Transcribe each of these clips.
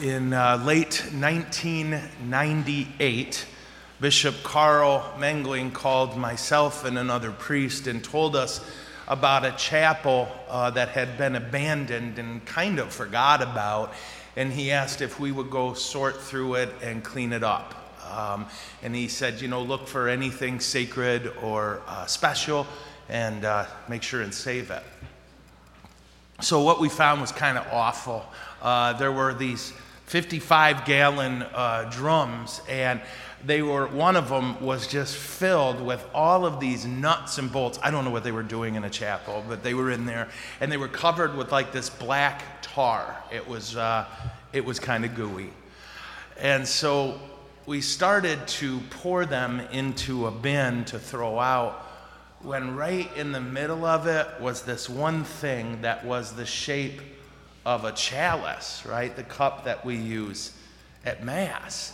In uh, late 1998, Bishop Carl Mengeling called myself and another priest and told us about a chapel uh, that had been abandoned and kind of forgot about. And he asked if we would go sort through it and clean it up. Um, and he said, you know, look for anything sacred or uh, special and uh, make sure and save it. So, what we found was kind of awful. Uh, there were these 55 gallon uh, drums, and they were one of them was just filled with all of these nuts and bolts. I don't know what they were doing in a chapel, but they were in there, and they were covered with like this black tar. It was uh, it was kind of gooey, and so we started to pour them into a bin to throw out. When right in the middle of it was this one thing that was the shape of a chalice, right? The cup that we use at Mass.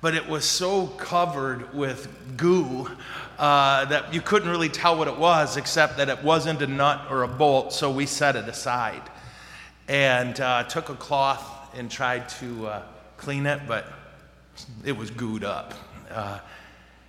But it was so covered with goo uh, that you couldn't really tell what it was, except that it wasn't a nut or a bolt, so we set it aside. And uh, took a cloth and tried to uh, clean it, but it was gooed up. Uh,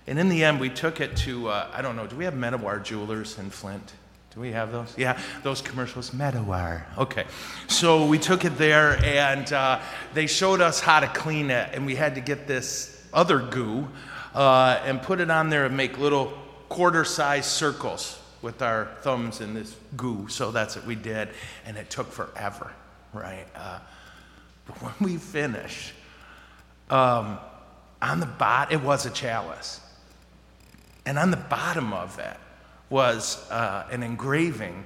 and in the end, we took it to, uh, I don't know, do we have Medawar Jewelers in Flint? Do we have those? Yeah, those commercials, Medawar. Okay. So we took it there and uh, they showed us how to clean it, and we had to get this other goo uh, and put it on there and make little quarter sized circles with our thumbs in this goo. So that's what we did, and it took forever, right? Uh, but when we finished, um, on the bottom, it was a chalice. And on the bottom of it, was uh, an engraving.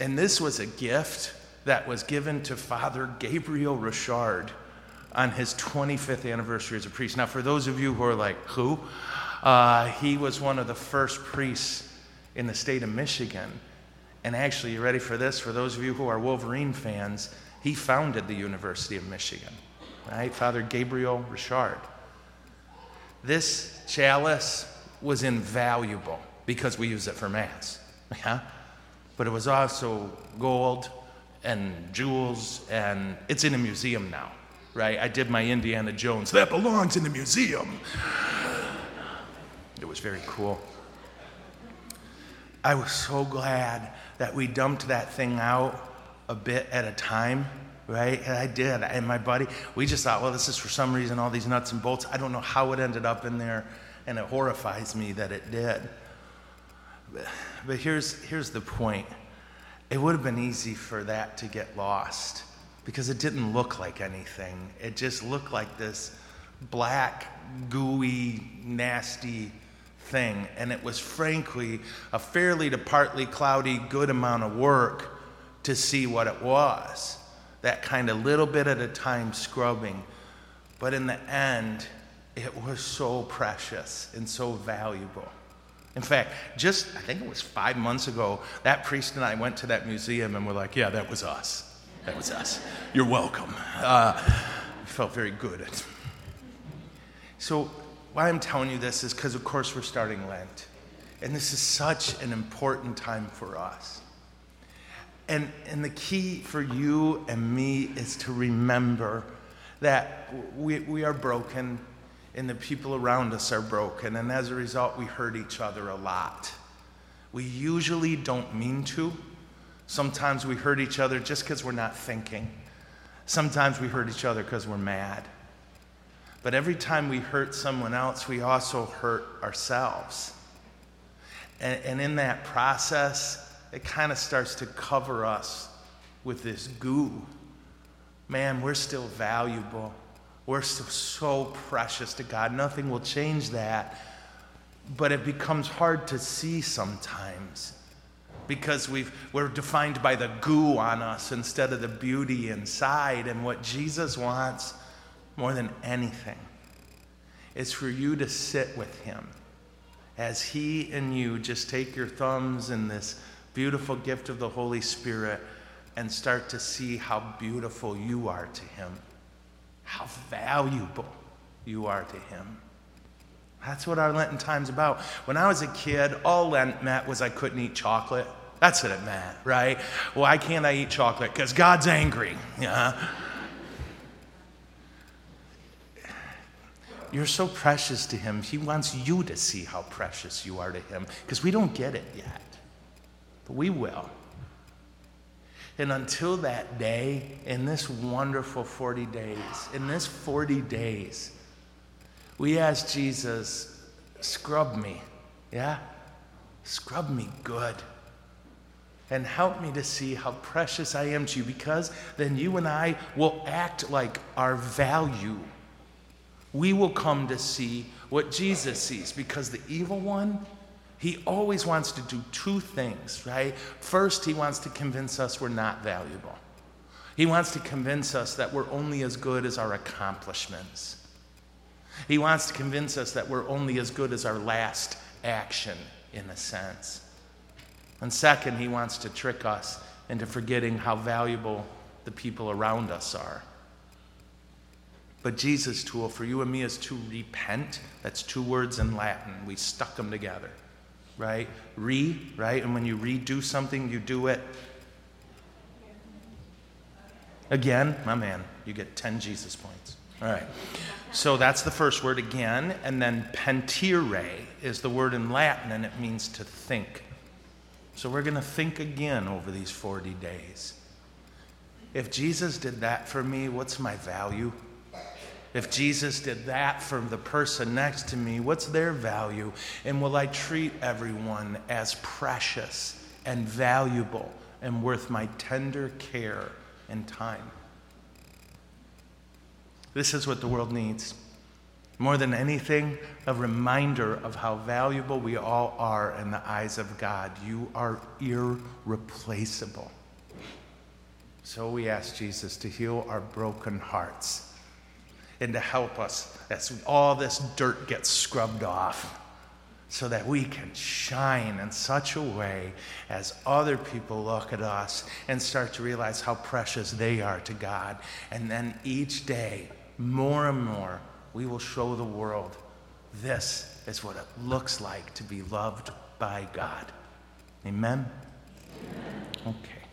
And this was a gift that was given to Father Gabriel Richard on his 25th anniversary as a priest. Now, for those of you who are like, who? Uh, he was one of the first priests in the state of Michigan. And actually, you ready for this? For those of you who are Wolverine fans, he founded the University of Michigan, right? Father Gabriel Richard. This chalice was invaluable because we use it for Mass. Yeah? But it was also gold and jewels, and it's in a museum now, right? I did my Indiana Jones. That belongs in the museum. It was very cool. I was so glad that we dumped that thing out a bit at a time, right? And I did. And my buddy, we just thought, well, this is for some reason all these nuts and bolts. I don't know how it ended up in there, and it horrifies me that it did. But here's, here's the point it would have been easy for that to get lost because it didn't look like anything. It just looked like this black, gooey, nasty thing. And it was frankly a fairly to partly cloudy, good amount of work to see what it was. That kind of little bit at a time scrubbing. But in the end, it was so precious and so valuable. In fact, just I think it was five months ago, that priest and I went to that museum and we're like, yeah, that was us. That was us. You're welcome. Uh, felt very good. So, why I'm telling you this is because, of course, we're starting Lent. And this is such an important time for us. And, and the key for you and me is to remember that we, we are broken and the people around us are broken. And as a result, we hurt each other a lot. We usually don't mean to. Sometimes we hurt each other just because we're not thinking. Sometimes we hurt each other because we're mad. But every time we hurt someone else, we also hurt ourselves. And, and in that process, it kind of starts to cover us with this goo. Man, we're still valuable. We're so, so precious to God. Nothing will change that. But it becomes hard to see sometimes because we've, we're defined by the goo on us instead of the beauty inside. And what Jesus wants more than anything is for you to sit with Him as He and you just take your thumbs in this beautiful gift of the Holy Spirit and start to see how beautiful you are to Him how valuable you are to Him. That's what our Lenten time's about. When I was a kid, all Lent meant was I couldn't eat chocolate. That's what it meant, right? Why can't I eat chocolate? Because God's angry. Yeah. You're so precious to Him. He wants you to see how precious you are to Him because we don't get it yet, but we will. And until that day, in this wonderful 40 days, in this 40 days, we ask Jesus, scrub me, yeah? Scrub me good. And help me to see how precious I am to you because then you and I will act like our value. We will come to see what Jesus sees because the evil one, he always wants to do two things, right? First, he wants to convince us we're not valuable. He wants to convince us that we're only as good as our accomplishments. He wants to convince us that we're only as good as our last action, in a sense. And second, he wants to trick us into forgetting how valuable the people around us are. But Jesus' tool for you and me is to repent. That's two words in Latin. We stuck them together, right? Re, right? And when you redo something, you do it again. My man, you get 10 Jesus points. All right. So that's the first word again. And then pentire is the word in Latin, and it means to think. So we're going to think again over these 40 days. If Jesus did that for me, what's my value? If Jesus did that for the person next to me, what's their value? And will I treat everyone as precious and valuable and worth my tender care and time? This is what the world needs. More than anything, a reminder of how valuable we all are in the eyes of God. You are irreplaceable. So we ask Jesus to heal our broken hearts and to help us as all this dirt gets scrubbed off so that we can shine in such a way as other people look at us and start to realize how precious they are to God. And then each day, more and more, we will show the world this is what it looks like to be loved by God. Amen? Amen. Okay.